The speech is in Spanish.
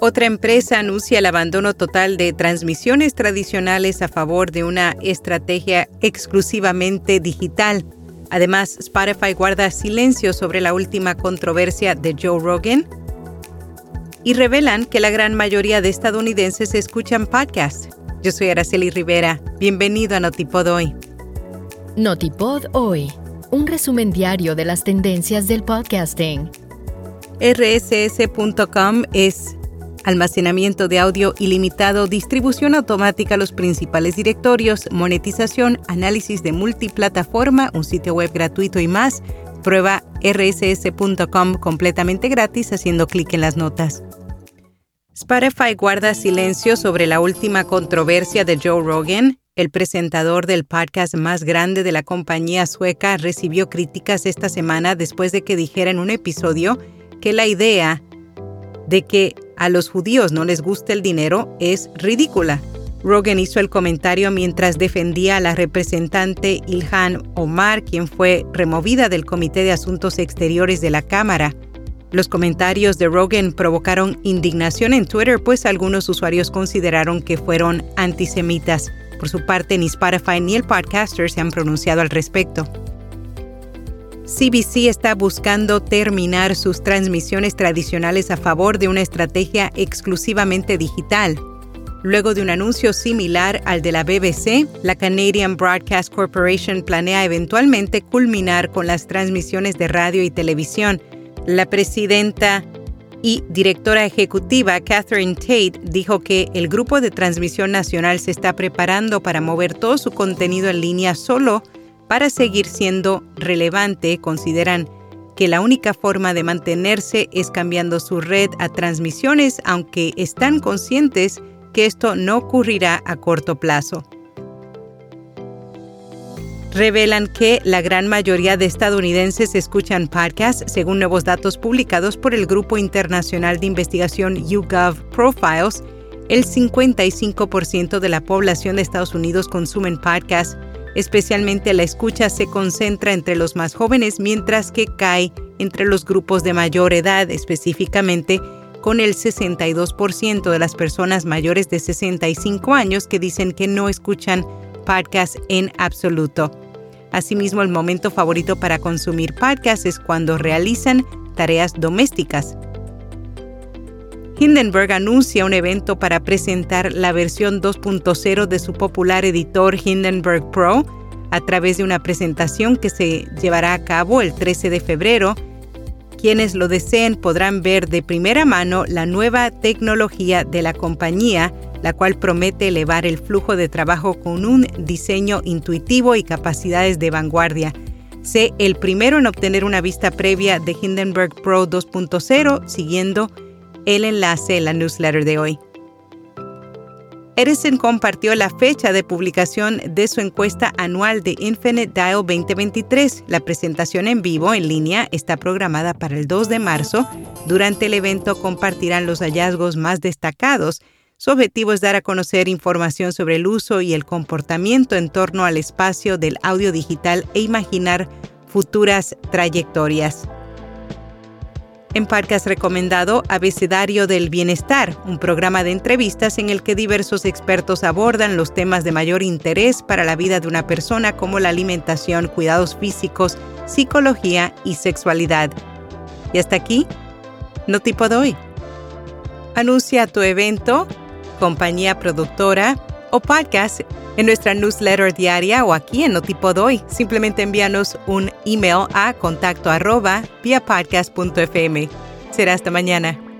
Otra empresa anuncia el abandono total de transmisiones tradicionales a favor de una estrategia exclusivamente digital. Además, Spotify guarda silencio sobre la última controversia de Joe Rogan y revelan que la gran mayoría de estadounidenses escuchan podcasts. Yo soy Araceli Rivera. Bienvenido a Notipod Hoy. Notipod Hoy, un resumen diario de las tendencias del podcasting. rss.com es almacenamiento de audio ilimitado, distribución automática a los principales directorios, monetización, análisis de multiplataforma, un sitio web gratuito y más. Prueba rss.com completamente gratis haciendo clic en las notas. Spotify guarda silencio sobre la última controversia de Joe Rogan. El presentador del podcast más grande de la compañía sueca recibió críticas esta semana después de que dijera en un episodio que la idea de que a los judíos no les gusta el dinero es ridícula. Rogan hizo el comentario mientras defendía a la representante Ilhan Omar, quien fue removida del Comité de Asuntos Exteriores de la Cámara. Los comentarios de Rogan provocaron indignación en Twitter, pues algunos usuarios consideraron que fueron antisemitas. Por su parte, ni Spotify ni el podcaster se han pronunciado al respecto. CBC está buscando terminar sus transmisiones tradicionales a favor de una estrategia exclusivamente digital. Luego de un anuncio similar al de la BBC, la Canadian Broadcast Corporation planea eventualmente culminar con las transmisiones de radio y televisión. La presidenta y directora ejecutiva Catherine Tate dijo que el grupo de transmisión nacional se está preparando para mover todo su contenido en línea solo para seguir siendo relevante, consideran que la única forma de mantenerse es cambiando su red a transmisiones, aunque están conscientes que esto no ocurrirá a corto plazo. Revelan que la gran mayoría de estadounidenses escuchan podcasts, según nuevos datos publicados por el Grupo Internacional de Investigación YouGov Profiles. El 55% de la población de Estados Unidos consumen podcasts Especialmente la escucha se concentra entre los más jóvenes, mientras que cae entre los grupos de mayor edad, específicamente con el 62% de las personas mayores de 65 años que dicen que no escuchan podcast en absoluto. Asimismo, el momento favorito para consumir podcast es cuando realizan tareas domésticas. Hindenburg anuncia un evento para presentar la versión 2.0 de su popular editor Hindenburg Pro a través de una presentación que se llevará a cabo el 13 de febrero. Quienes lo deseen podrán ver de primera mano la nueva tecnología de la compañía, la cual promete elevar el flujo de trabajo con un diseño intuitivo y capacidades de vanguardia. Sé el primero en obtener una vista previa de Hindenburg Pro 2.0 siguiendo el enlace en la newsletter de hoy. Edison compartió la fecha de publicación de su encuesta anual de Infinite Dial 2023. La presentación en vivo en línea está programada para el 2 de marzo. Durante el evento compartirán los hallazgos más destacados. Su objetivo es dar a conocer información sobre el uso y el comportamiento en torno al espacio del audio digital e imaginar futuras trayectorias. En podcast recomendado Abecedario del Bienestar, un programa de entrevistas en el que diversos expertos abordan los temas de mayor interés para la vida de una persona como la alimentación, cuidados físicos, psicología y sexualidad. Y hasta aquí, no tipo doy. Anuncia tu evento, compañía productora o podcast en nuestra newsletter diaria o aquí en Notipod Hoy. Simplemente envíanos un email a contacto arroba podcast.fm. Será hasta mañana.